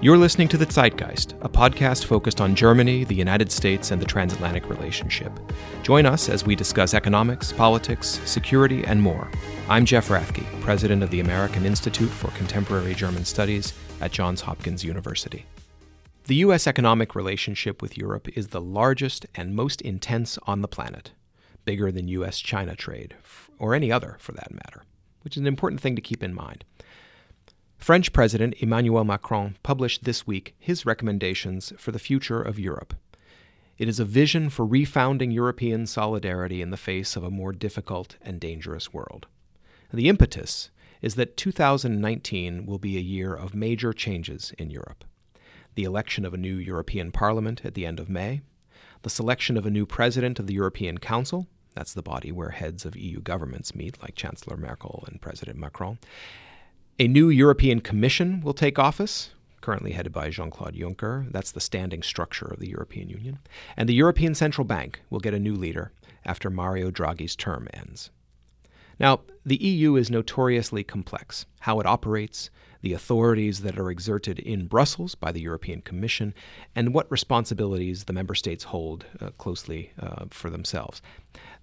You're listening to The Zeitgeist, a podcast focused on Germany, the United States, and the transatlantic relationship. Join us as we discuss economics, politics, security, and more. I'm Jeff Rathke, president of the American Institute for Contemporary German Studies at Johns Hopkins University. The U.S. economic relationship with Europe is the largest and most intense on the planet, bigger than U.S. China trade, or any other for that matter, which is an important thing to keep in mind. French President Emmanuel Macron published this week his recommendations for the future of Europe. It is a vision for refounding European solidarity in the face of a more difficult and dangerous world. The impetus is that 2019 will be a year of major changes in Europe. The election of a new European Parliament at the end of May, the selection of a new president of the European Council, that's the body where heads of EU governments meet, like Chancellor Merkel and President Macron, a new European Commission will take office, currently headed by Jean Claude Juncker. That's the standing structure of the European Union. And the European Central Bank will get a new leader after Mario Draghi's term ends. Now, the EU is notoriously complex. How it operates, the authorities that are exerted in Brussels by the European Commission, and what responsibilities the member states hold uh, closely uh, for themselves.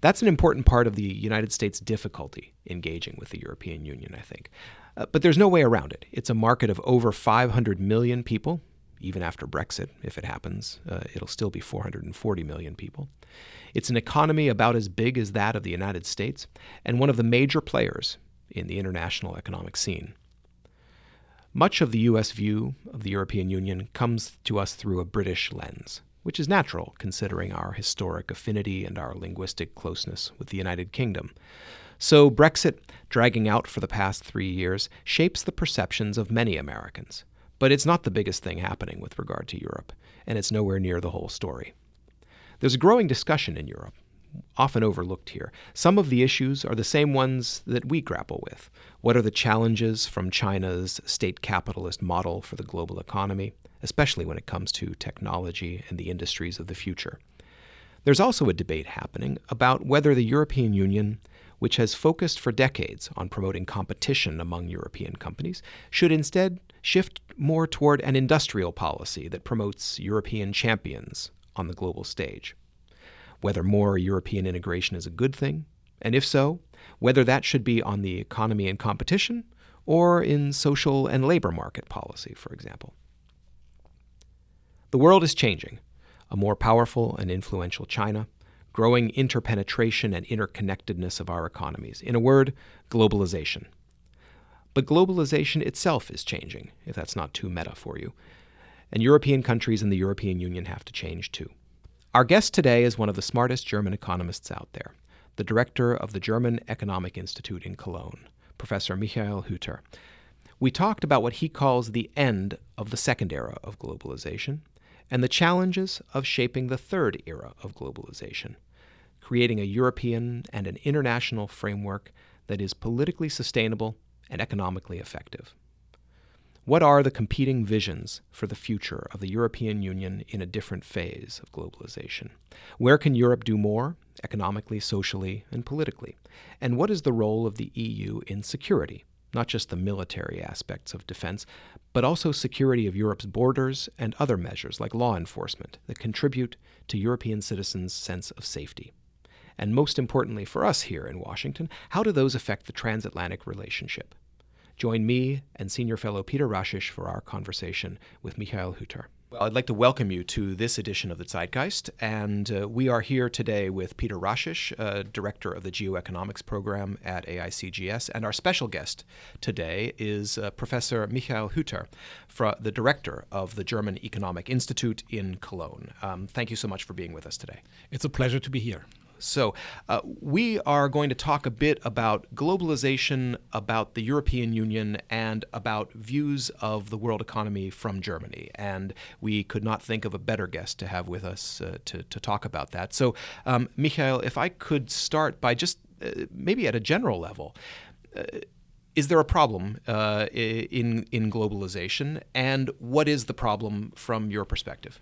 That's an important part of the United States' difficulty engaging with the European Union, I think. Uh, but there's no way around it. It's a market of over 500 million people. Even after Brexit, if it happens, uh, it'll still be 440 million people. It's an economy about as big as that of the United States and one of the major players in the international economic scene. Much of the U.S. view of the European Union comes to us through a British lens, which is natural considering our historic affinity and our linguistic closeness with the United Kingdom. So, Brexit, dragging out for the past three years, shapes the perceptions of many Americans. But it's not the biggest thing happening with regard to Europe, and it's nowhere near the whole story. There's a growing discussion in Europe, often overlooked here. Some of the issues are the same ones that we grapple with. What are the challenges from China's state capitalist model for the global economy, especially when it comes to technology and the industries of the future? There's also a debate happening about whether the European Union which has focused for decades on promoting competition among European companies, should instead shift more toward an industrial policy that promotes European champions on the global stage. Whether more European integration is a good thing, and if so, whether that should be on the economy and competition or in social and labor market policy, for example. The world is changing. A more powerful and influential China, growing interpenetration and interconnectedness of our economies. In a word, globalization. But globalization itself is changing, if that's not too meta for you. And European countries and the European Union have to change too. Our guest today is one of the smartest German economists out there, the director of the German Economic Institute in Cologne, Professor Michael Hüther. We talked about what he calls the end of the second era of globalization and the challenges of shaping the third era of globalization, creating a European and an international framework that is politically sustainable and economically effective. What are the competing visions for the future of the European Union in a different phase of globalization? Where can Europe do more, economically, socially, and politically? And what is the role of the EU in security, not just the military aspects of defense, but also security of Europe's borders and other measures like law enforcement that contribute to European citizens' sense of safety? And most importantly for us here in Washington, how do those affect the transatlantic relationship? Join me and Senior Fellow Peter Rashish for our conversation with Michael Hüther. Well, I'd like to welcome you to this edition of the Zeitgeist, and uh, we are here today with Peter Rashish, uh, director of the Geoeconomics program at AICGS, and our special guest today is uh, Professor Michael Hüther, the director of the German Economic Institute in Cologne. Um, thank you so much for being with us today. It's a pleasure to be here. So, uh, we are going to talk a bit about globalization, about the European Union, and about views of the world economy from Germany. And we could not think of a better guest to have with us uh, to, to talk about that. So, um, Michael, if I could start by just uh, maybe at a general level. Uh, is there a problem uh, in in globalization, and what is the problem from your perspective?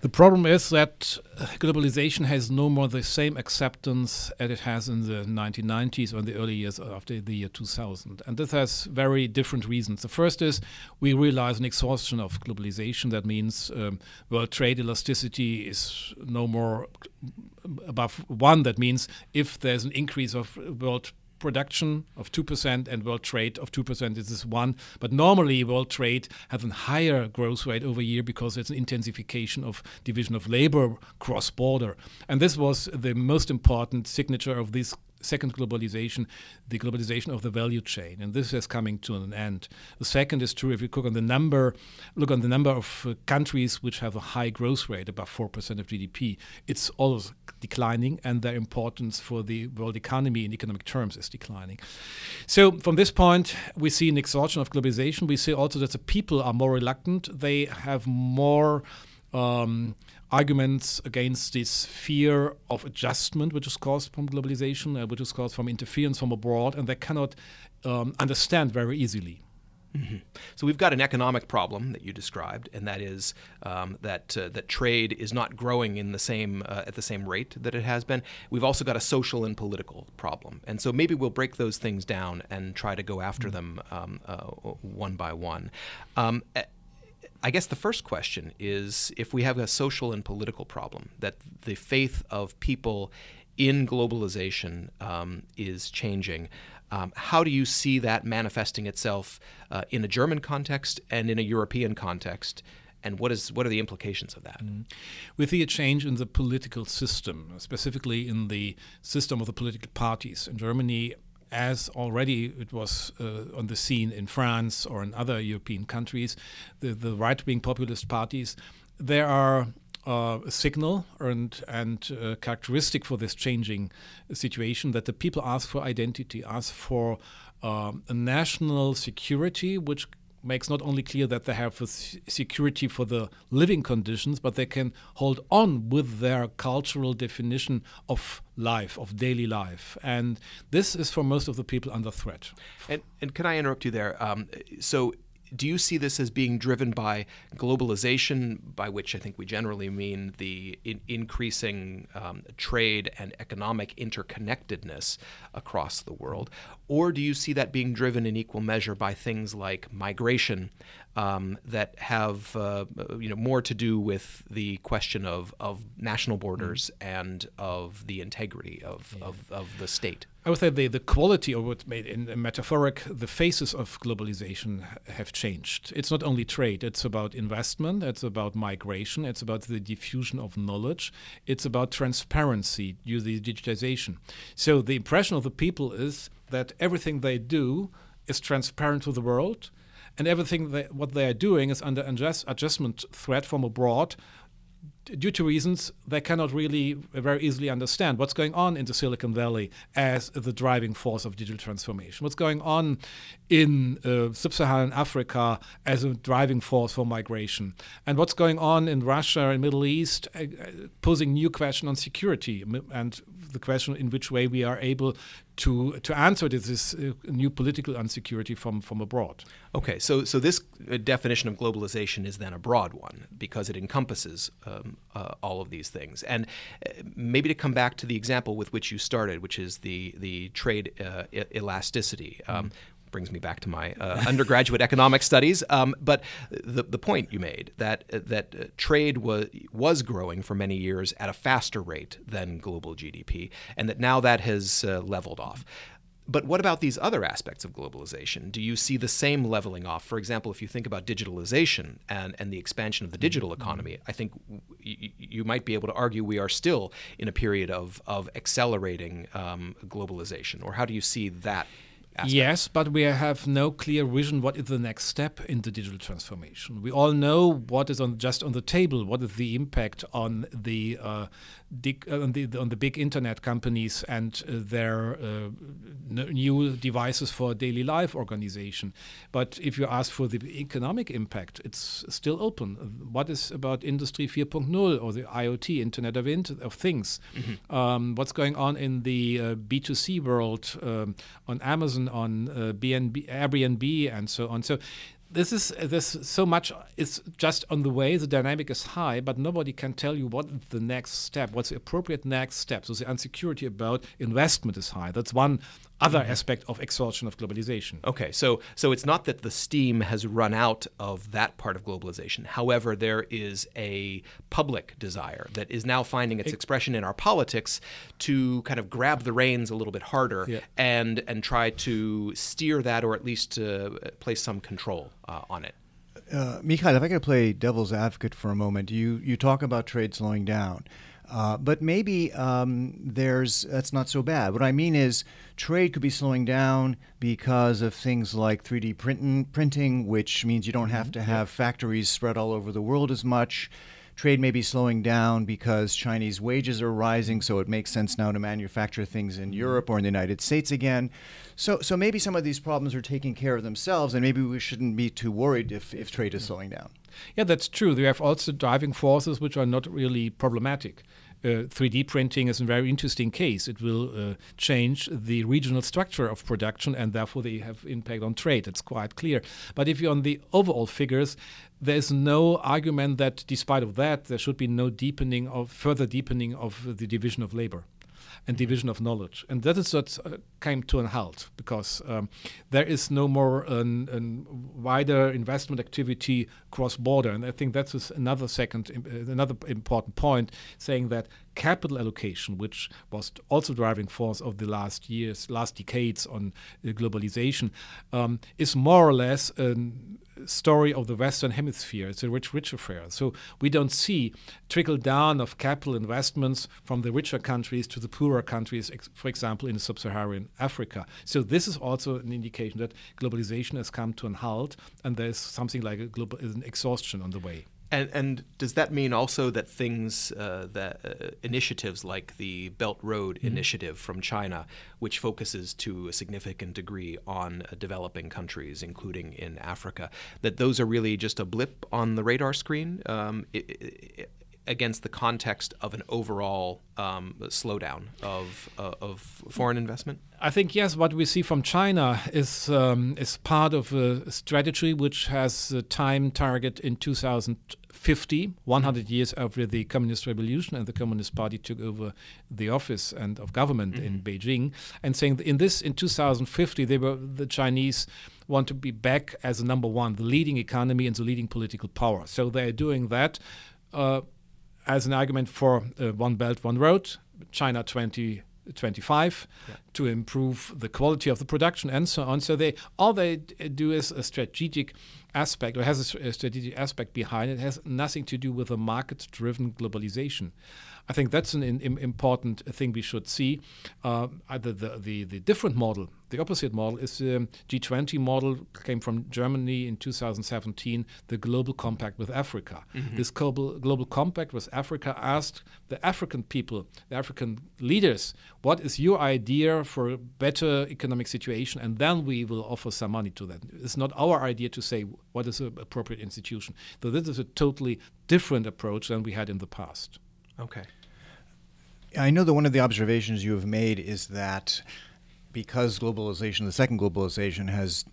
The problem is that globalization has no more the same acceptance as it has in the 1990s or in the early years after the year 2000. And this has very different reasons. The first is we realize an exhaustion of globalization. That means um, world trade elasticity is no more above one. That means if there's an increase of world production of 2% and world trade of 2%. This is one. But normally, world trade has a higher growth rate over year because it's an intensification of division of labor cross border. And this was the most important signature of this second globalization, the globalization of the value chain, and this is coming to an end. The second is true if you look on the number, look on the number of uh, countries which have a high growth rate, above four percent of GDP. It's always declining, and their importance for the world economy in economic terms is declining. So, from this point, we see an exhaustion of globalization. We see also that the people are more reluctant. They have more. Um, arguments against this fear of adjustment, which is caused from globalization, uh, which is caused from interference from abroad, and they cannot um, understand very easily. Mm-hmm. So we've got an economic problem that you described, and that is um, that uh, that trade is not growing in the same uh, at the same rate that it has been. We've also got a social and political problem, and so maybe we'll break those things down and try to go after mm-hmm. them um, uh, one by one. Um, I guess the first question is if we have a social and political problem, that the faith of people in globalization um, is changing. Um, how do you see that manifesting itself uh, in a German context and in a European context? And what is what are the implications of that? Mm. We see a change in the political system, specifically in the system of the political parties. In Germany, as already it was uh, on the scene in France or in other European countries, the, the right wing populist parties, there are uh, a signal and, and uh, characteristic for this changing situation that the people ask for identity, ask for um, a national security which makes not only clear that they have security for the living conditions, but they can hold on with their cultural definition of life, of daily life. And this is for most of the people under threat. And, and can I interrupt you there? Um, so do you see this as being driven by globalization, by which I think we generally mean the in- increasing um, trade and economic interconnectedness across the world? Or do you see that being driven in equal measure by things like migration um, that have uh, you know more to do with the question of, of national borders mm. and of the integrity of, yeah. of, of the state? I would say the, the quality, or what made in metaphoric, the faces of globalization have changed. It's not only trade, it's about investment, it's about migration, it's about the diffusion of knowledge, it's about transparency due to the digitization. So the impression of the people is that everything they do is transparent to the world, and everything what they are doing is under adjust, adjustment threat from abroad due to reasons they cannot really very easily understand what's going on in the Silicon Valley as the driving force of digital transformation, what's going on in uh, sub Saharan Africa as a driving force for migration, and what's going on in Russia and Middle East, uh, posing new question on security and the question in which way we are able to to answer this, this uh, new political insecurity from from abroad. Okay, so so this uh, definition of globalization is then a broad one because it encompasses um, uh, all of these things. And uh, maybe to come back to the example with which you started, which is the the trade uh, elasticity. Um, mm-hmm brings me back to my uh, undergraduate economic studies. Um, but the, the point you made that that uh, trade was was growing for many years at a faster rate than global GDP, and that now that has uh, leveled off. But what about these other aspects of globalization? Do you see the same leveling off? For example, if you think about digitalization and, and the expansion of the digital mm-hmm. economy, I think y- you might be able to argue we are still in a period of, of accelerating um, globalization. Or how do you see that Aspect. Yes, but we have no clear vision what is the next step in the digital transformation. We all know what is on just on the table. What is the impact on the uh, uh, on, the, on the big internet companies and uh, their uh, new devices for daily life organization? But if you ask for the economic impact, it's still open. What is about Industry 4.0 or the IoT, Internet of, Int- of Things? Mm-hmm. Um, what's going on in the uh, B2C world um, on Amazon? On uh, BNB, Airbnb and so on. So this is this so much is just on the way. The dynamic is high but nobody can tell you what the next step what's the appropriate next step. So the insecurity about investment is high. That's one other mm-hmm. aspect of exhaustion of globalization okay so so it's not that the steam has run out of that part of globalization however there is a public desire that is now finding its it, expression in our politics to kind of grab the reins a little bit harder yeah. and and try to steer that or at least uh, place some control uh, on it. Uh, Mikhail, if I could play devil's advocate for a moment, you, you talk about trade slowing down. Uh, but maybe um, there's that's not so bad. What I mean is, trade could be slowing down because of things like 3D printing, printing, which means you don't have mm-hmm. to have factories spread all over the world as much. Trade may be slowing down because Chinese wages are rising, so it makes sense now to manufacture things in mm-hmm. Europe or in the United States again. So, so maybe some of these problems are taking care of themselves, and maybe we shouldn't be too worried if, if trade is slowing down. Yeah, that's true. We have also driving forces which are not really problematic. Uh, 3D printing is a very interesting case. It will uh, change the regional structure of production and therefore they have impact on trade. It's quite clear. But if you're on the overall figures, there's no argument that despite of that there should be no deepening of further deepening of the division of labor and division of knowledge. And that is what uh, came to an halt because um, there is no more an, an wider investment activity cross border. And I think that's another second, uh, another important point, saying that capital allocation, which was also driving force of the last years, last decades on uh, globalization, um, is more or less an story of the Western Hemisphere. It's a rich, rich affair. So we don't see trickle down of capital investments from the richer countries to the poorer countries, for example, in sub-Saharan Africa. So this is also an indication that globalization has come to an halt, and there's something like a global an exhaustion on the way. And, and does that mean also that things, uh, that uh, initiatives like the Belt Road mm-hmm. Initiative from China, which focuses to a significant degree on uh, developing countries, including in Africa, that those are really just a blip on the radar screen? Um, it, it, against the context of an overall um, slowdown of, uh, of foreign investment? I think yes. What we see from China is um, is part of a strategy which has a time target in 2050, 100 years after the Communist Revolution and the Communist Party took over the office and of government mm-hmm. in Beijing, and saying in this in 2050 they were the Chinese want to be back as number one, the leading economy and the leading political power. So they are doing that. Uh, as an argument for uh, One Belt, One Road, China 2025, yeah. to improve the quality of the production and so on. So they all they do is a strategic aspect or has a, a strategic aspect behind it. it. has nothing to do with a market-driven globalization. I think that's an in, important thing we should see. Uh, the, the, the, the different model the opposite model is the um, G20 model came from Germany in 2017, the Global Compact with Africa. Mm-hmm. This global, global compact with Africa asked the African people, the African leaders, what is your idea for a better economic situation? And then we will offer some money to that. It's not our idea to say what is an appropriate institution. So this is a totally different approach than we had in the past. Okay. I know that one of the observations you have made is that because globalization, the second globalization, has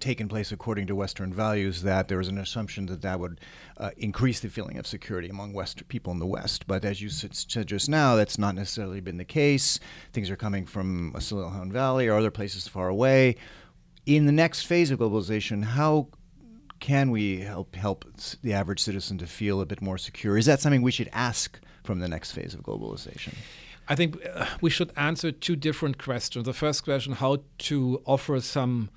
taken place according to Western values, that there was an assumption that that would uh, increase the feeling of security among West people in the West. But as you said just now, that's not necessarily been the case. Things are coming from Silicon Valley or other places far away. In the next phase of globalization, how can we help help the average citizen to feel a bit more secure? Is that something we should ask from the next phase of globalization? I think uh, we should answer two different questions. The first question how to offer some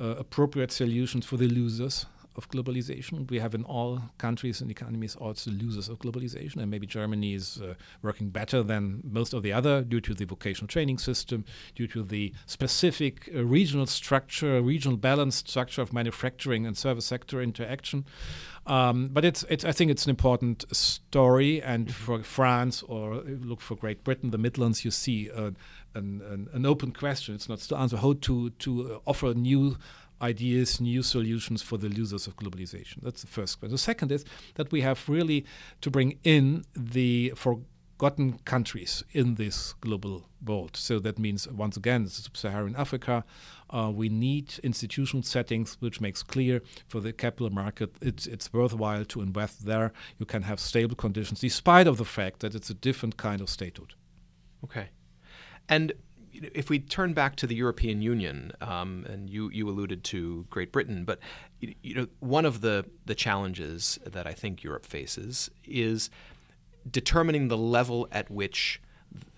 uh, appropriate solutions for the losers of globalization. We have in all countries and economies also losers of globalization, and maybe Germany is uh, working better than most of the other due to the vocational training system, due to the specific uh, regional structure, regional balanced structure of manufacturing and service sector interaction. Um, but it's, it's, I think it's an important story. And mm-hmm. for France or look for Great Britain, the Midlands, you see uh, an, an, an, open question. It's not to answer how to, to uh, offer new ideas, new solutions for the losers of globalization. That's the first question. The second is that we have really to bring in the, for forgotten countries in this global world. So that means, once again, sub-Saharan Africa. Uh, we need institutional settings which makes clear for the capital market it's, it's worthwhile to invest there. You can have stable conditions, despite of the fact that it's a different kind of statehood. Okay. And if we turn back to the European Union, um, and you, you alluded to Great Britain, but you know one of the, the challenges that I think Europe faces is determining the level at which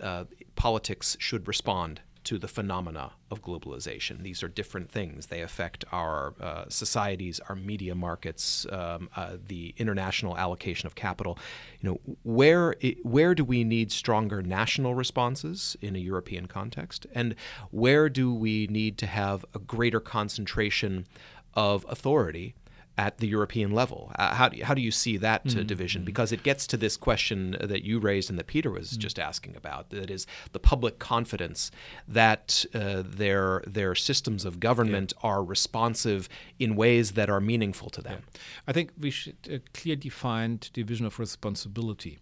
uh, politics should respond to the phenomena of globalization. These are different things. They affect our uh, societies, our media markets, um, uh, the international allocation of capital. You know, where where do we need stronger national responses in a European context, and where do we need to have a greater concentration of authority at the European level. Uh, how, do you, how do you see that mm-hmm. division? Because it gets to this question that you raised and that Peter was mm-hmm. just asking about. That is the public confidence that uh, their their systems of government yeah. are responsive in ways that are meaningful to them. Yeah. I think we should uh, clearly define division of responsibility.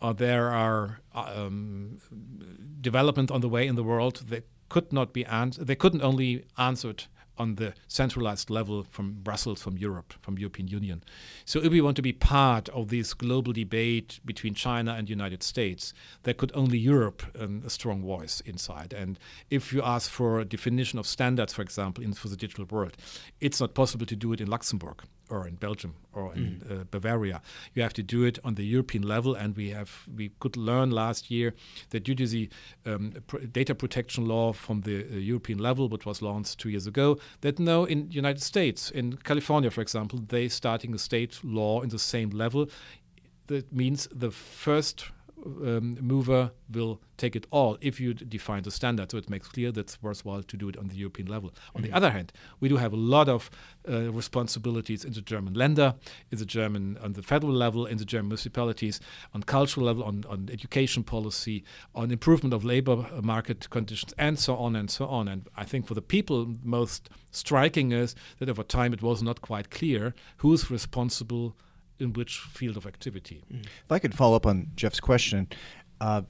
Uh, there are um, developments on the way in the world that could not be answered. They couldn't only answered on the centralized level from Brussels, from Europe, from European Union. So if we want to be part of this global debate between China and United States, there could only Europe um, a strong voice inside. And if you ask for a definition of standards, for example, in for the digital world, it's not possible to do it in Luxembourg or in Belgium or in mm. uh, Bavaria. You have to do it on the European level, and we have we could learn last year that due to the um, pr- data protection law from the uh, European level, which was launched two years ago, that now in United States, in California, for example, they starting a state law in the same level. That means the first um, mover will take it all if you define the standard. So it makes clear that it's worthwhile to do it on the European level. On mm-hmm. the other hand, we do have a lot of uh, responsibilities in the German Länder, in the German on the federal level, in the German municipalities, on cultural level, on, on education policy, on improvement of labor market conditions, and so on and so on. And I think for the people, most striking is that over time it was not quite clear who's responsible in which field of activity. Mm. If I could follow up on Jeff's question, uh,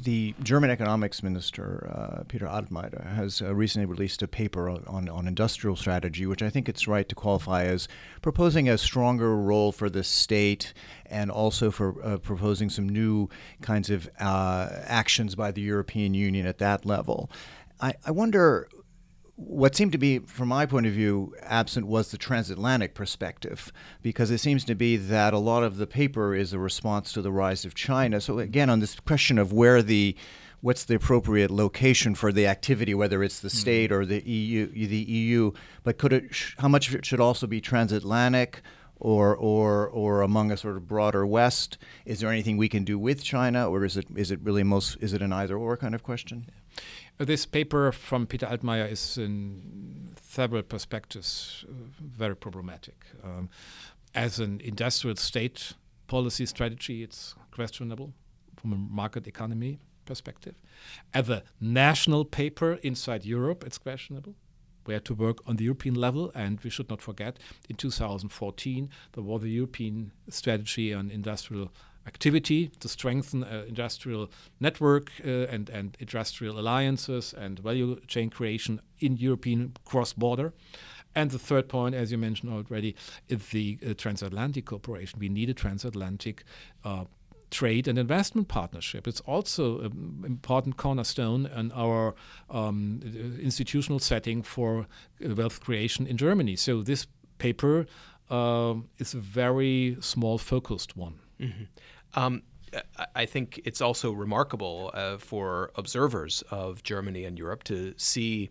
the German economics minister, uh, Peter Altmaier, has uh, recently released a paper on, on industrial strategy, which I think it's right to qualify as proposing a stronger role for the state and also for uh, proposing some new kinds of uh, actions by the European Union at that level. I, I wonder what seemed to be, from my point of view, absent was the transatlantic perspective, because it seems to be that a lot of the paper is a response to the rise of China. So again, on this question of where the what's the appropriate location for the activity, whether it's the mm-hmm. state or the EU, the EU, but could it, how much of it should also be transatlantic? Or, or, or among a sort of broader West, is there anything we can do with China, or is it is it really most is it an either or kind of question? This paper from Peter Altmaier is, in several perspectives, very problematic. Um, as an industrial state policy strategy, it's questionable from a market economy perspective. As a national paper inside Europe, it's questionable. We had to work on the European level, and we should not forget in 2014 there was the European strategy on industrial activity to strengthen uh, industrial network uh, and, and industrial alliances and value chain creation in European cross-border. And the third point, as you mentioned already, is the uh, transatlantic cooperation. We need a transatlantic uh, trade and investment partnership. It's also an important cornerstone in our um, institutional setting for uh, wealth creation in Germany. So this paper uh, is a very small focused one. Mm-hmm. Um, I think it's also remarkable uh, for observers of Germany and Europe to see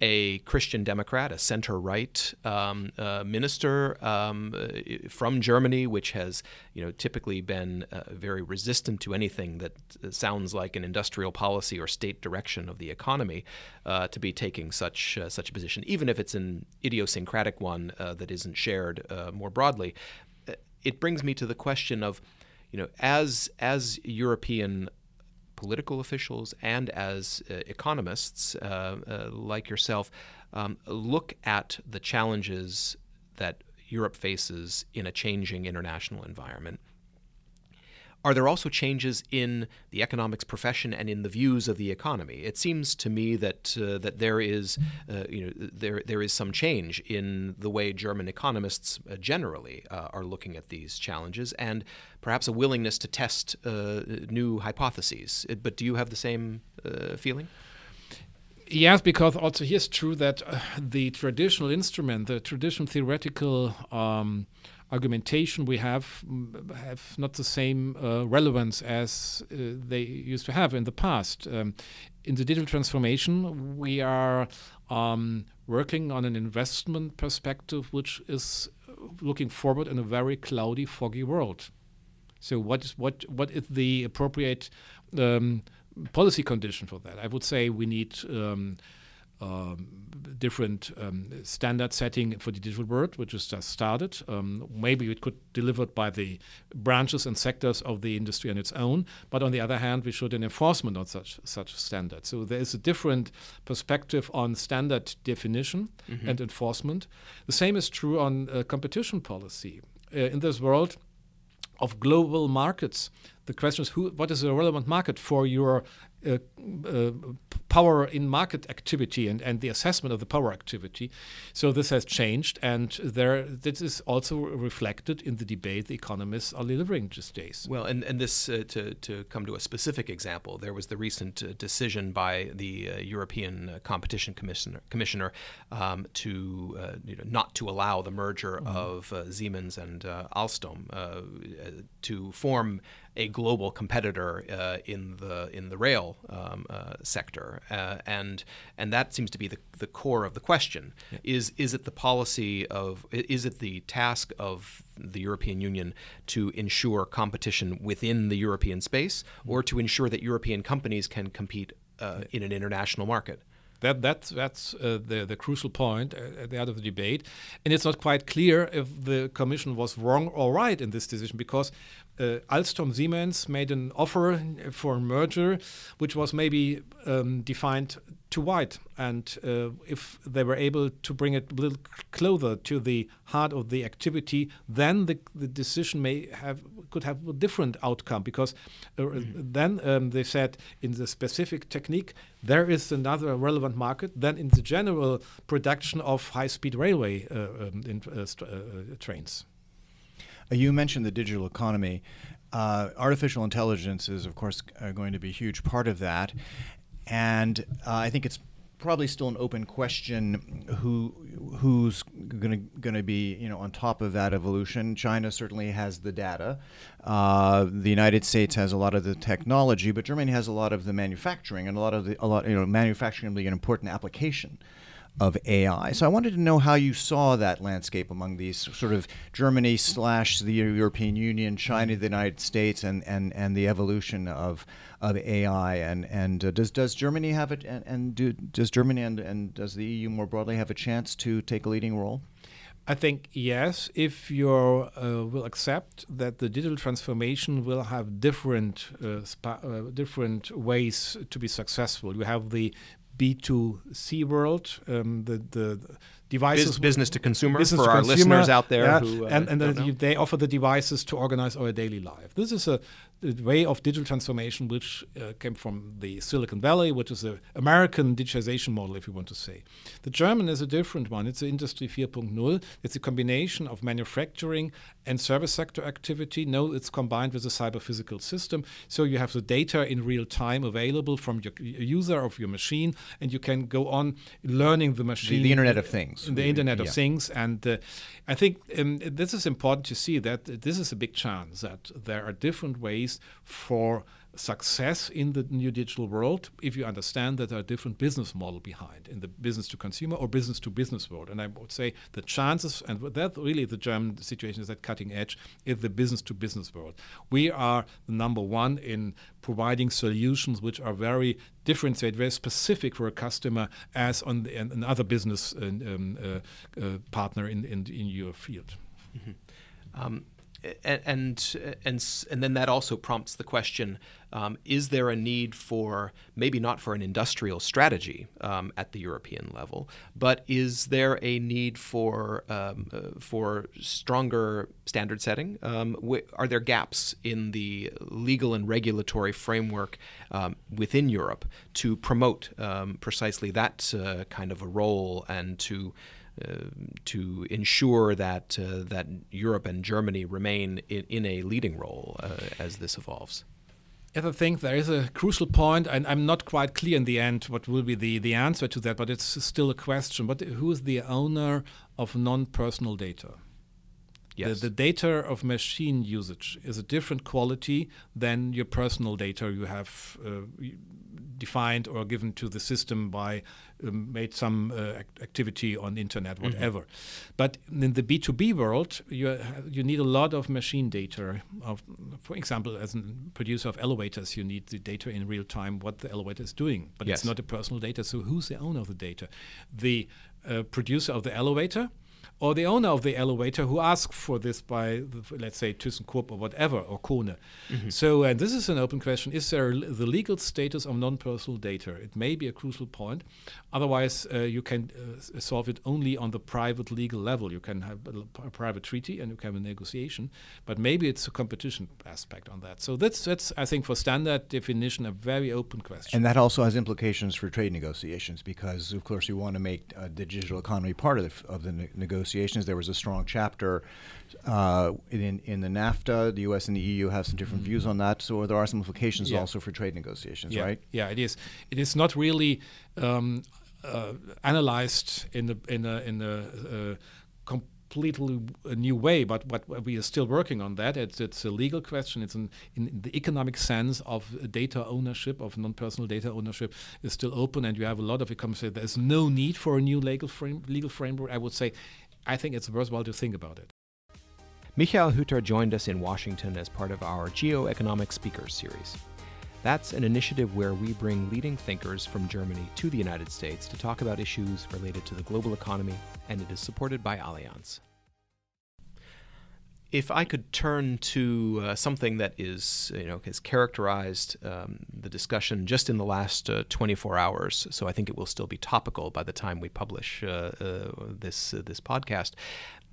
a Christian Democrat, a center right um, uh, minister um, uh, from Germany, which has you know typically been uh, very resistant to anything that sounds like an industrial policy or state direction of the economy, uh, to be taking such uh, such a position, even if it's an idiosyncratic one uh, that isn't shared more broadly. It brings me to the question of you know, as as European political officials and as uh, economists uh, uh, like yourself um, look at the challenges that Europe faces in a changing international environment. Are there also changes in the economics profession and in the views of the economy? It seems to me that uh, that there is uh, you know there there is some change in the way German economists uh, generally uh, are looking at these challenges and perhaps a willingness to test uh, new hypotheses. But do you have the same feeling? Yes, because also here's true that the traditional instrument, the traditional theoretical um, argumentation we have have not the same uh, relevance as uh, they used to have in the past. Um, in the digital transformation, we are um, working on an investment perspective which is looking forward in a very cloudy, foggy world. So, what is what what is the appropriate um, policy condition for that? I would say we need um, different um, standard setting for the digital world, which is just started. Um, maybe it could be delivered by the branches and sectors of the industry on its own, but on the other hand, we should an enforcement on such such standards. So there is a different perspective on standard definition mm-hmm. and enforcement. The same is true on uh, competition policy. Uh, in this world of global markets, the question is who, what is the relevant market for your uh, uh, power in market activity and, and the assessment of the power activity. So this has changed, and there this is also reflected in the debate the economists are delivering these days. Well, and and this uh, to to come to a specific example, there was the recent uh, decision by the uh, European uh, Competition Commissioner Commissioner um, to you know, not to allow the merger mm-hmm. of Siemens and Alstom to form a global competitor uh, in the in the rail um, uh, sector, uh, and and that seems to be the, the core of the question: yeah. is is it the policy of is it the task of the European Union to ensure competition within the European space, mm-hmm. or to ensure that European companies can compete uh, in an international market? That, that's that's uh, the, the crucial point uh, at the end of the debate. And it's not quite clear if the Commission was wrong or right in this decision because uh, Alstom Siemens made an offer for a merger, which was maybe um, defined too wide. And uh, if they were able to bring it a little closer to the heart of the activity, then the, the decision may have could have a different outcome. Because uh, mm-hmm. then um, they said in the specific technique there is another relevant market than in the general production of high-speed railway uh, um, in, uh, uh, trains. Uh, you mentioned the digital economy. Uh, artificial intelligence is, of course, uh, going to be a huge part of that. And uh, I think it's probably still an open question who who's going to be you know on top of that evolution. China certainly has the data. Uh, the United States has a lot of the technology, but Germany has a lot of the manufacturing and a lot of the a lot you know manufacturing will be an important application of AI. So I wanted to know how you saw that landscape among these sort of Germany slash the European Union, China, the United States, and, and, and the evolution of of AI. And and uh, does does Germany have it? And, and do, does Germany and, and does the EU more broadly have a chance to take a leading role? I think yes, if you uh, will accept that the digital transformation will have different uh, uh, different ways to be successful. You have the B2C world, um, the, the devices business to consumer business for to our consumer, listeners out there yeah, who, uh, and, and they offer the devices to organize our daily life. This is a, a way of digital transformation which uh, came from the silicon valley which is an american digitization model if you want to say the german is a different one it's the industry 4.0 it's a combination of manufacturing and service sector activity no it's combined with a cyber physical system so you have the data in real time available from your user of your machine and you can go on learning the machine the, the internet of things things. The Internet of yeah. Things. And uh, I think um, this is important to see that this is a big chance that there are different ways for success in the new digital world if you understand that there are different business model behind in the business to consumer or business to business world. And i would say the chances and that really the german situation is at cutting edge is the business to business world. We are the number one in providing solutions which are very differentiated very specific for a customer as on the, another business um, uh, uh, partner in, in, in your field. Mm-hmm. um, and, and and then that also prompts the question: um, Is there a need for maybe not for an industrial strategy um, at the European level, but is there a need for um, uh, for stronger standard setting? Um, wh- are there gaps in the legal and regulatory framework um, within Europe to promote um, precisely that uh, kind of a role and to to ensure that uh, that Europe and Germany remain in, in a leading role uh, as this evolves. Yes, I think there is a crucial point, and I'm not quite clear in the end what will be the, the answer to that, but it's still a question. But who is the owner of non-personal data? Yes. The, the, data of machine usage is a different quality than your personal data you have uh, defined or given to the system by um, made some uh, activity on internet, mm-hmm. whatever. Mm-hmm. But in the B2B world, you you need a lot of machine data. Of, for example, as a producer of elevators, you need the data in real time what the elevator is doing. But yes. it's not a personal data. So who's the owner of the data? The uh, producer of the elevator or the owner of the elevator who asked for this by, let's say, ThyssenKrupp or whatever, or Kone. Mm-hmm. So, and this is an open question: Is there the legal status of non-personal data? It may be a crucial point. Otherwise, uh, you can uh, solve it only on the private legal level. You can have a, a, private treaty and you can have a negotiation, but maybe it's a competition aspect on that. So that's that's I think for standard definition a very open question. And that also has implications for trade negotiations because, of course, you want to make uh, the digital economy part of the, of the ne- negotiation negotiations. There was a strong chapter uh, in in the NAFTA. The U.S. and the EU have some different mm-hmm. views on that. So there are some implications yeah. also for trade negotiations, yeah. right? Yeah, it is. It is not really um, uh, analyzed in the in a in a uh, completely a new way, but what we are still working on that. It's, it's a legal question. It's an, in the economic sense of data ownership, of non-personal data ownership, is still open, and you have a lot of economists say there's no need for a new legal frame, legal framework. I would say I think it's worthwhile to think about it. Michael Hüther joined us in Washington as part of our Geoeconomic Speakers series. That's an initiative where we bring leading thinkers from Germany to the United States to talk about issues related to the global economy, and it is supported by Allianz. If I could turn to uh, something that is, you know, has characterized um, the discussion just in the last uh, 24 hours, so I think it will still be topical by the time we publish uh, uh this uh, this podcast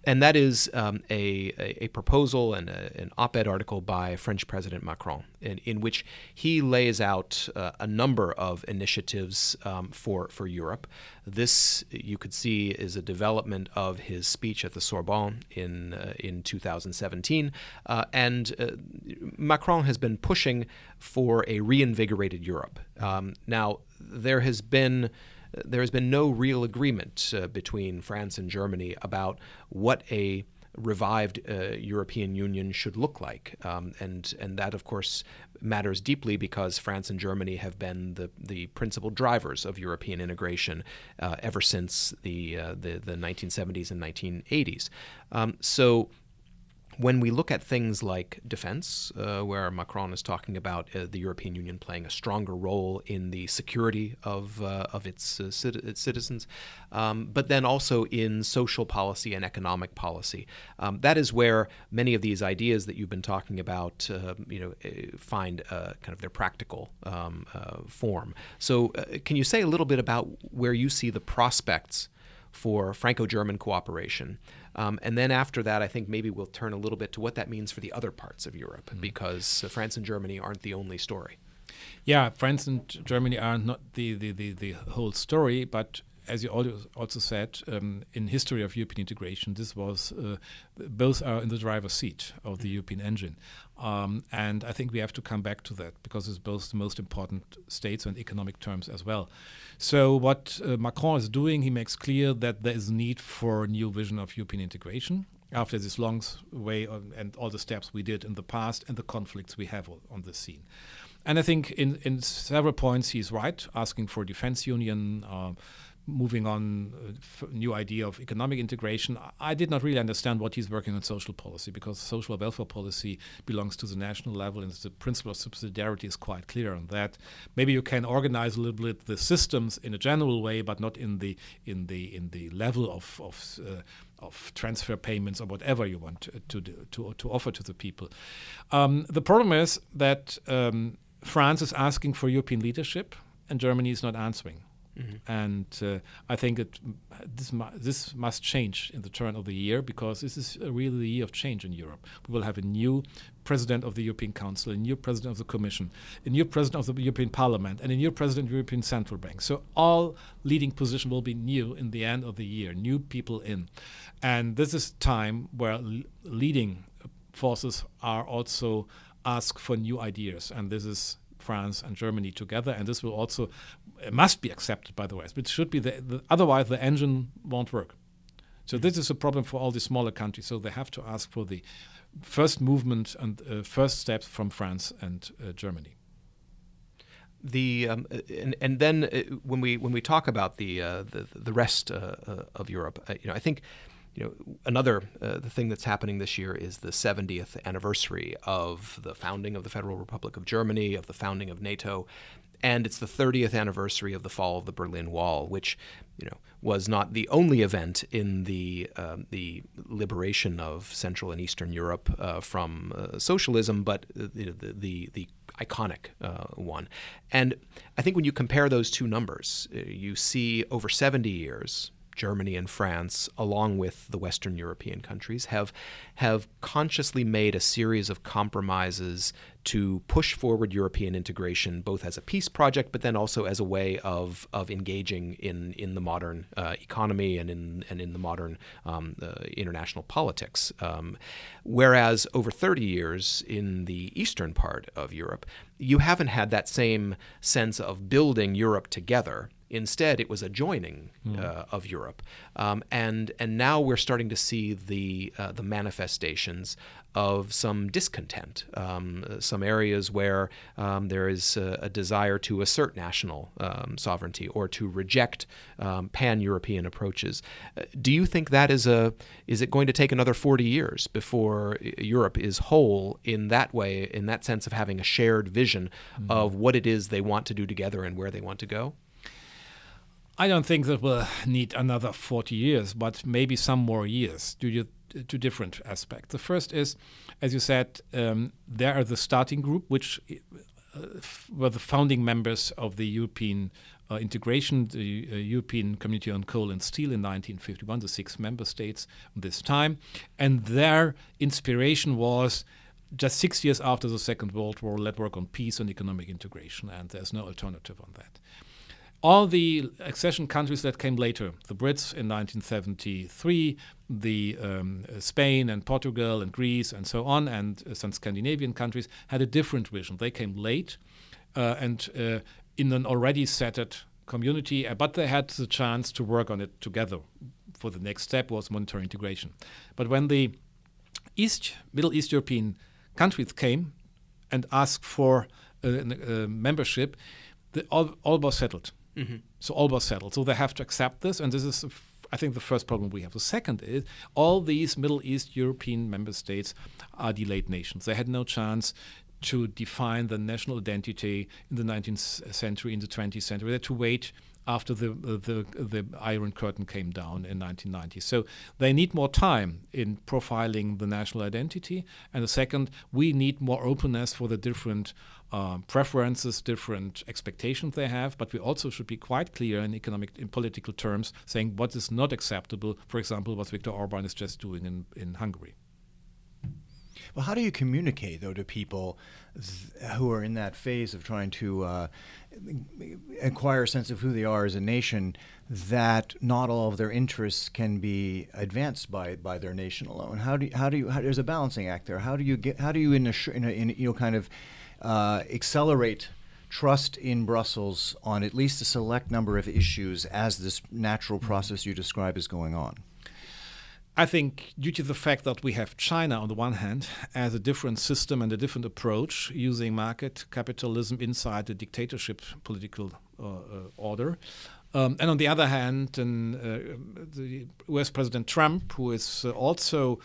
and that is um, a, a, proposal and a, an op ed article by French President Macron, in, in which he lays out uh, a number of initiatives um, for, for Europe. This, you could see, is a development of his speech at the Sorbonne in, uh, in 2017. Uh, and uh, Macron has been pushing for a reinvigorated Europe. Um, now, there has been there has been no real agreement uh, between France and Germany about what a revived uh, European Union should look like, um, and and that of course matters deeply because France and Germany have been the the principal drivers of European integration uh, ever since the, uh, the the 1970s and 1980s. Um, so when we look at things like defense, uh, where Macron is talking about uh, the European Union playing a stronger role in the security of, uh, of its, uh, its citizens, um, but then also in social policy and economic policy, um, that is where many of these ideas that you've been talking about, uh, you know, uh, find kind of their practical um, form. So, can you say a little bit about where you see the prospects for Franco-German cooperation? Um, and then after that, I think maybe we'll turn a little bit to what that means for the other parts of Europe, mm-hmm. because uh, France and Germany aren't the only story. Yeah, France and Germany are not the, the, the, the whole story, but as you also said, um, in history of European integration, this was uh, both are in the driver's seat of the European engine, um, and I think we have to come back to that because it's both the most important states and economic terms as well. So what uh, Macron is doing, he makes clear that there is need for a new vision of European integration after this long way and all the steps we did in the past and the conflicts we have on the scene. And I think in, in several points he's right, asking for a defense union, uh, moving on uh, new idea of economic integration. I did not really understand what he's working on social policy because social welfare policy belongs to the national level and the principle of subsidiarity is quite clear on that. Maybe you can organize a little bit the systems in a general way, but not in the in the in the level of of uh, of transfer payments or whatever you want to to to, to offer to the people. Um, the problem is that um, France is asking for European leadership, and Germany is not answering. Mm-hmm. And uh, I think it, this, mu- this must change in the turn of the year because this is really the year of change in Europe. We will have a new president of the European Council, a new president of the Commission, a new president of the European Parliament, and a new president of the European Central Bank. So all leading positions will be new in the end of the year, new people in. And this is time where leading forces are also asked for new ideas. And this is France and Germany together, and this will also must be accepted by the West. It should be the, the, otherwise the engine won't work. So this is a problem for all the smaller countries. So they have to ask for the first movement and uh, first steps from France and uh, Germany. The um, and, and then uh, when we when we talk about the uh, the, the rest uh, uh, of Europe, you know, I think you know, another uh, the thing that's happening this year is the 70th anniversary of the founding of the Federal Republic of Germany, of the founding of NATO, and it's the 30th anniversary of the fall of the Berlin Wall, which you know was not the only event in the um, the liberation of Central and Eastern Europe uh, from uh, socialism, but the the, the, the iconic uh, one. And I think when you compare those two numbers, uh, you see over 70 years Germany and France, along with the Western European countries, have have consciously made a series of compromises to push forward European integration, both as a peace project, but then also as a way of of engaging in in the modern uh, economy and in and in the modern um, uh, international politics. Um, whereas over 30 years in the eastern part of Europe, you haven't had that same sense of building Europe together Instead, it was a joining mm. uh, of Europe, um, and and now we're starting to see the uh, the manifestations of some discontent, um, some areas where um, there is a, a, desire to assert national um, sovereignty or to reject um, pan-European approaches. Uh, do you think that is a is it going to take another 40 years before Europe is whole in that way, in that sense of having a shared vision mm. of what it is they want to do together and where they want to go? I don't think that we'll need another 40 years, but maybe some more years due to, to different aspects. The first is, as you said, um, there are the starting group, which uh, were the founding members of the European uh, integration, the uh, European Community on Coal and Steel in 1951, the six member states this time. And their inspiration was just six years after the Second World War, let work on peace and economic integration, and there's no alternative on that all the accession countries that came later, the Brits in 1973, the um, Spain and Portugal and Greece and so on, and uh, some Scandinavian countries had a different vision. They came late uh, and uh, in an already settled community, uh, but they had the chance to work on it together. For the next step was monetary integration. But when the East, Middle East European countries came and asked for uh, membership, all, all was settled Mm-hmm. So all was settled. So they have to accept this, and this is, I think, the first problem we have. The second is all these Middle East European member states are delayed nations. They had no chance to define the national identity in the 19th century, in the 20th century. They had to wait after the, the, the Iron Curtain came down in 1990. So they need more time in profiling the national identity. And the second, we need more openness for the different uh, preferences, different expectations they have. But we also should be quite clear in economic, in political terms, saying what is not acceptable. For example, what Viktor Orban is just doing in, in Hungary. Well, how do you communicate though to people th- who are in that phase of trying to uh, acquire a sense of who they are as a nation? That not all of their interests can be advanced by, by their nation alone. How do you, how do you how, there's a balancing act there? How do you get how do you in a, in, a, in you know kind of uh, accelerate trust in Brussels on at least a select number of issues as this natural process you describe is going on? I think, due to the fact that we have China on the one hand as a different system and a different approach using market capitalism inside the dictatorship political uh, uh, order, Um, and on the other hand, and, uh, the US President Trump, who is uh, also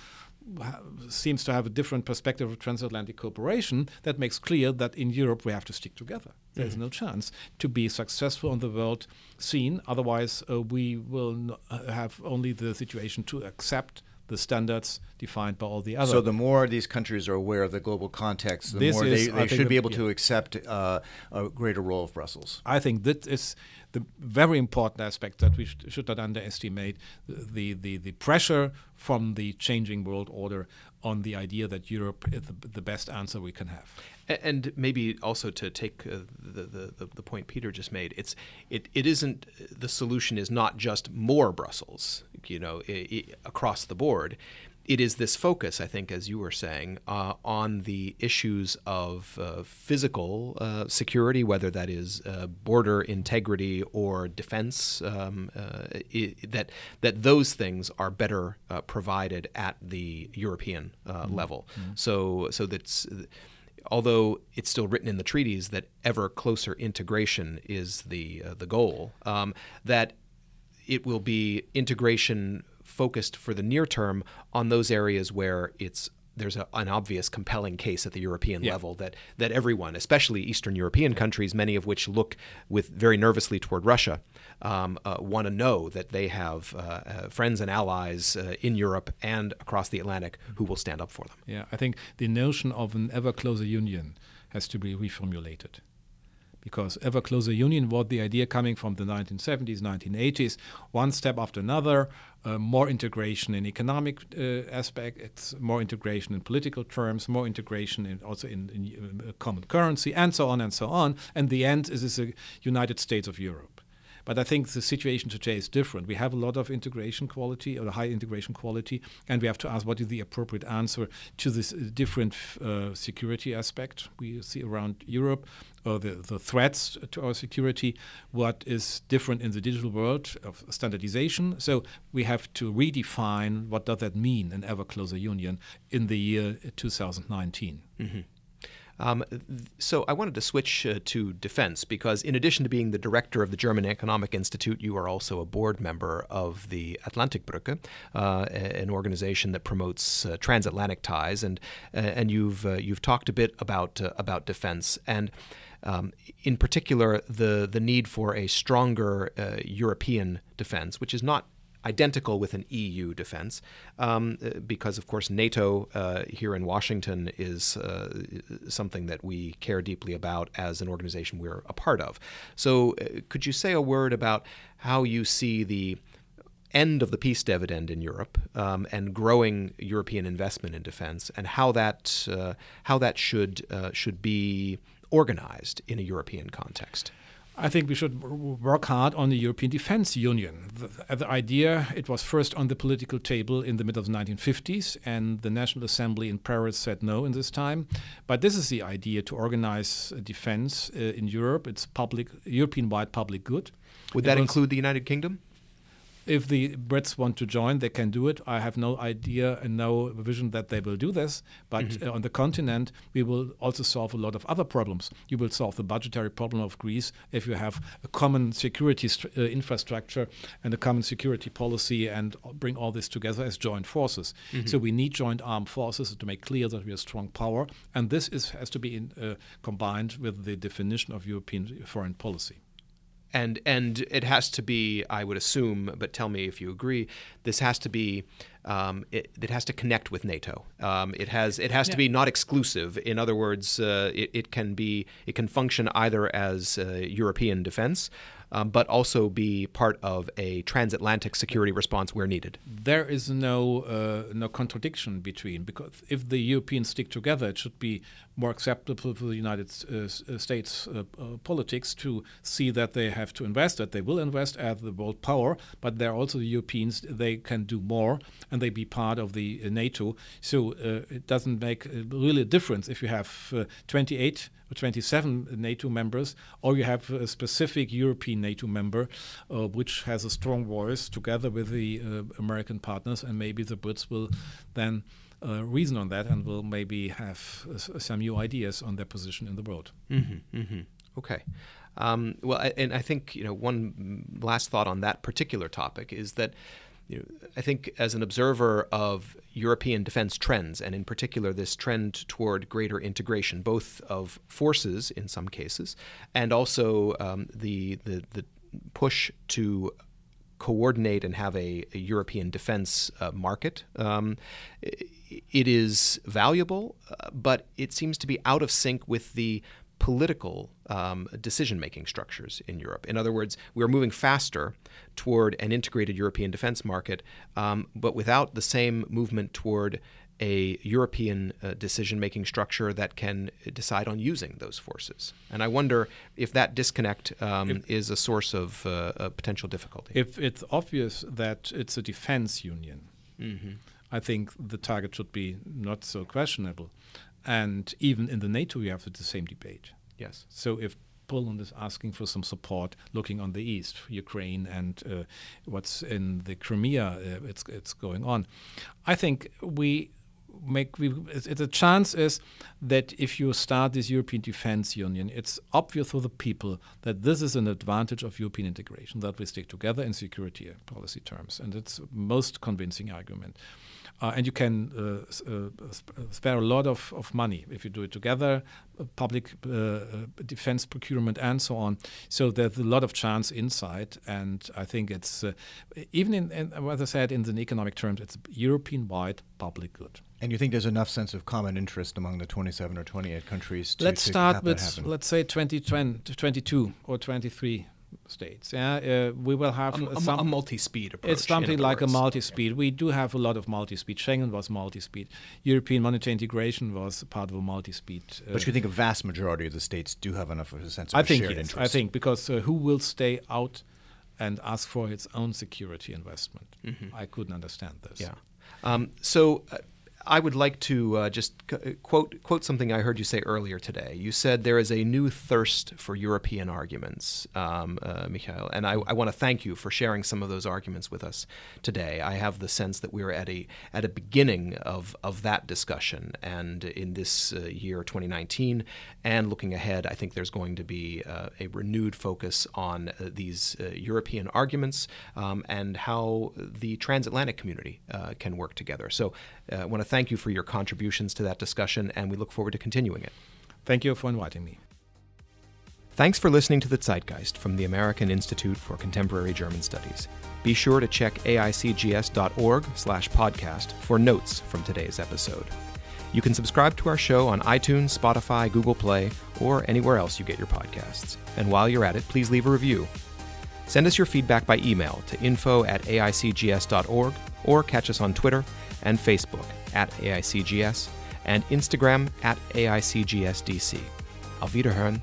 seems to have a different perspective of transatlantic cooperation that makes clear that in Europe we have to stick together. There's mm-hmm. no chance to be successful on the world scene. Otherwise, uh, we will have only the situation to accept the standards defined by all the other. So the more these countries are aware of the global context, the this more is, they, they should be able yeah. to accept uh, a greater role of Brussels. I think that is the very important aspect that we sh- should not underestimate the, the, the pressure from the changing world order on the idea that Europe is the, the best answer we can have. And maybe also to take uh, the, the, the point Peter just made, it's it, it isn't the solution is not just more Brussels, you know, across the board it is this focus, I think, as you were saying, uh, on the issues of uh, physical uh, security, whether that is uh, border integrity or defense, um, uh, it, that that those things are better uh, provided at the European mm-hmm. level. Mm-hmm. So, so that's although it's still written in the treaties that ever closer integration is the the goal, um, that it will be integration focused for the near term on those areas where it's there's a, an obvious compelling case at the European yeah. level that that everyone, especially Eastern European countries, many of which look with very nervously toward Russia, um, uh, want to know that they have uh, uh, friends and allies uh, in Europe and across the Atlantic who will stand up for them. Yeah, I think the notion of an ever closer union has to be reformulated because ever closer union was the idea coming from the 1970s, 1980s, one step after another, uh, more integration in economic uh, aspects, more integration in political terms, more integration in also in, in uh, common currency, and so on and so on. And the end is, is a United States of Europe. But I think the situation today is different. We have a lot of integration quality or high integration quality, and we have to ask what is the appropriate answer to this uh, different uh, security aspect we see around Europe, or the, the threats to our security, what is different in the digital world of standardization. So we have to redefine what does that mean, an ever closer union, in the year 2019. Mm-hmm. Um, so I wanted to switch uh, to defense because, in addition to being the director of the German Economic Institute, you are also a board member of the Atlantikbrücke, uh, an organization that promotes uh, transatlantic ties, and uh, and you've uh, you've talked a bit about uh, about defense and. Um, in particular, the the need for a stronger European defense, which is not identical with an EU defense, um, because of course NATO uh, here in Washington is uh, something that we care deeply about as an organization we're a part of. So, uh, could you say a word about how you see the end of the peace dividend in Europe um, and growing European investment in defense, and how that uh, how that should uh, should be organized in a European context? I think we should work hard on the European Defense Union. The, the, idea, it was first on the political table in the middle of the 1950s, and the National Assembly in Paris said no in this time. But this is the idea to organize defense uh, in Europe. It's public, European-wide public good. Would that include the United Kingdom? If the Brits want to join, they can do it. I have no idea and no vision that they will do this. But mm-hmm. uh, on the continent, we will also solve a lot of other problems. You will solve the budgetary problem of Greece if you have a common security uh, infrastructure and a common security policy and bring all this together as joint forces. Mm-hmm. So we need joint armed forces to make clear that we are strong power. And this is, has to be in, uh, combined with the definition of European foreign policy and and it has to be i would assume but tell me if you agree this has to be um, it, it, has to connect with nato um, it has it has yeah. to be not exclusive in other words uh, it, it, can be it can function either as uh, european defense um, but also be part of a transatlantic security response where needed. There is no uh, no contradiction between because if the Europeans stick together, it should be more acceptable for the United uh, uh States uh, uh, politics to see that they have to invest, that they will invest as the world power, but they're also the Europeans. They can do more, and they be part of the uh, NATO. So it doesn't make really a difference if you have 28 or 27 NATO members, or you have a specific European NATO member, uh, which has a strong voice together with the uh, American partners, and maybe the Brits will then uh, reason on that and will maybe have uh, some new ideas on their position in the world. Mm-hmm, mm-hmm. Okay. Um, well, and I think you know one last thought on that particular topic is that you know, I think as an observer of European defense trends, and in particular this trend toward greater integration, both of forces in some cases, and also um, the, the the push to coordinate and have a, a European defense uh, market. Um, it is valuable, uh, but it seems to be out of sync with the political um, decision making structures in Europe. In other words, we're moving faster toward an integrated European defense market, um, but without the same movement toward a European uh, decision making structure that can decide on using those forces. And I wonder if that disconnect um, if, is a source of uh, a potential difficulty. If it's obvious that it's a defense union, mm-hmm. I think the target should be not so questionable. And even in the NATO, we have the same debate. Yes. So if Poland is asking for some support, looking on the east, Ukraine and uh, what's in the Crimea, uh, it's it's going on. I think we make we it's chance is that if you start this European Defence Union, it's obvious for the people that this is an advantage of European integration that we stick together in security policy terms, and it's most convincing argument. Uh, and you can uh, uh, spare a lot of, of money if you do it together, uh, public uh, uh, defense procurement and so on. So there's a lot of chance inside, and I think it's even in, in, as I said, in the economic terms, it's European-wide public good. And you think there's enough sense of common interest among the 27 or 28 countries to Let's to start with, let's say, 20, 22 or 23 states. Yeah, uh, we will have a, some, a multi-speed approach. It's something like words. a multi-speed. We do have a lot of multi-speed. Schengen was multi-speed. European monetary integration was part of a multi-speed. Uh, but you think a vast majority of the states do have enough of a sense of I think shared yes, interest? I think because uh, who will stay out and ask for its own security investment? Mm-hmm. I couldn't understand this. Yeah. Um, so. Uh, I would like to uh, just c- uh, quote quote something I heard you say earlier today. You said there is a new thirst for European arguments, um, uh, Michael, and I, I want to thank you for sharing some of those arguments with us today. I have the sense that we're at a at a beginning of of that discussion, and in this uh, year 2019, and looking ahead, I think there's going to be uh, a renewed focus on uh, these European arguments um, and how the transatlantic community can work together. So, I want to thank you for your contributions to that discussion, and we look forward to continuing it. Thank you for inviting me. Thanks for listening to the Zeitgeist from the American Institute for Contemporary German Studies. Be sure to check aicgs.org/podcast for notes from today's episode. You can subscribe to our show on iTunes, Spotify, Google Play, or anywhere else you get your podcasts. And while you're at it, please leave a review. Send us your feedback by email to info at aicgs.org or catch us on Twitter and Facebook at AICGS and Instagram at AICGSDC. Auf Wiederhören